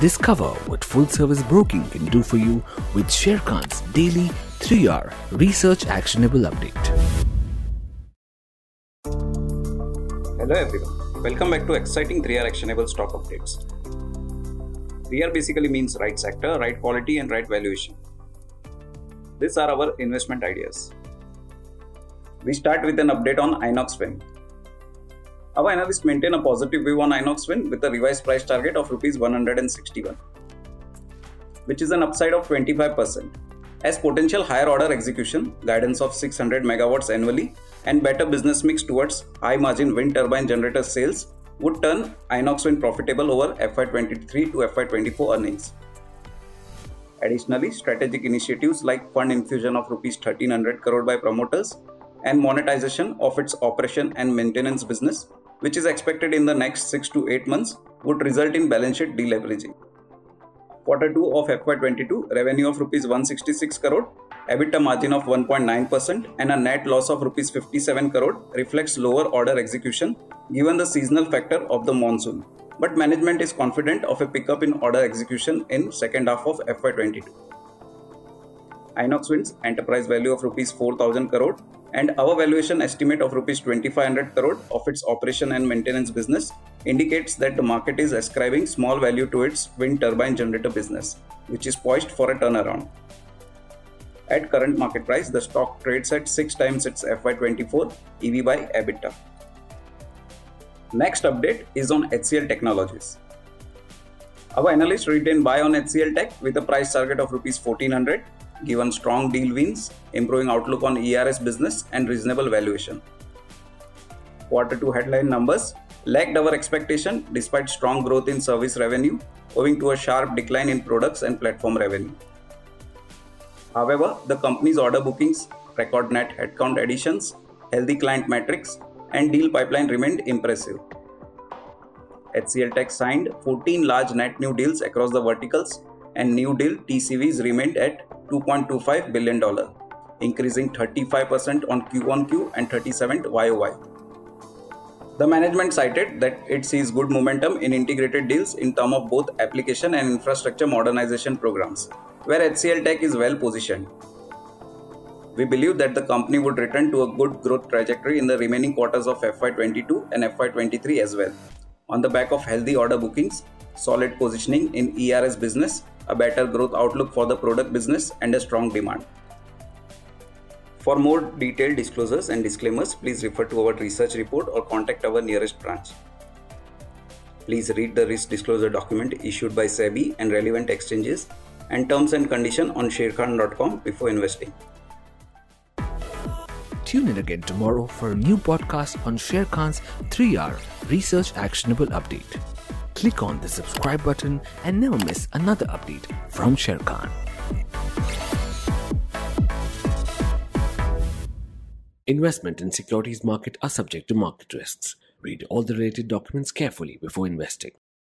Discover what full service broking can do for you with Sharekhan's daily 3R research actionable update. Hello everyone, welcome back to exciting 3R actionable stock updates. 3R basically means right sector, right quality, and right valuation. These are our investment ideas. We start with an update on Inox Wind. Our analysts maintain a positive view on Inox Wind with a revised price target of Rs 161, which is an upside of 25%. As potential higher order execution, guidance of 600 megawatts annually, and better business mix towards high margin wind turbine generator sales would turn Inox Wind profitable over FY23 to FY24 earnings. Additionally, strategic initiatives like fund infusion of rupees 1300 crore by promoters and monetization of its operation and maintenance business which is expected in the next 6 to 8 months, would result in balance sheet deleveraging. Quarter 2 of FY22, revenue of Rs 166 crore, EBITDA margin of 1.9%, and a net loss of Rs 57 crore reflects lower order execution given the seasonal factor of the monsoon. But management is confident of a pickup in order execution in second half of FY22. Inox Wind's enterprise value of rupees 4000 crore and our valuation estimate of rupees 2500 crore of its operation and maintenance business indicates that the market is ascribing small value to its wind turbine generator business, which is poised for a turnaround. At current market price, the stock trades at 6 times its FY24 EV by EBITDA. Next update is on HCL Technologies. Our analysts retain buy on HCL Tech with a price target of rupees 1400 given strong deal wins, improving outlook on ERS business, and reasonable valuation. Quarter 2 headline numbers lagged our expectation despite strong growth in service revenue, owing to a sharp decline in products and platform revenue. However, the company's order bookings, record net headcount additions, healthy client metrics, and deal pipeline remained impressive. HCL Tech signed 14 large net new deals across the verticals, and new deal TCVs remained at $2.25 billion, increasing 35% on Q1Q and 37 YOY. The management cited that it sees good momentum in integrated deals in terms of both application and infrastructure modernization programs, where HCL Tech is well positioned. We believe that the company would return to a good growth trajectory in the remaining quarters of FY22 and FY23 as well, on the back of healthy order bookings, solid positioning in ERS business, a better growth outlook for the product business, and a strong demand. For more detailed disclosures and disclaimers, please refer to our research report or contact our nearest branch. Please read the risk disclosure document issued by SEBI and relevant exchanges and terms and conditions on sharekhan.com before investing. Tune in again tomorrow for a new podcast on Sharekhan's 3R research actionable update click on the subscribe button and never miss another update from Sharekhan. Investment in securities market are subject to market risks. Read all the related documents carefully before investing.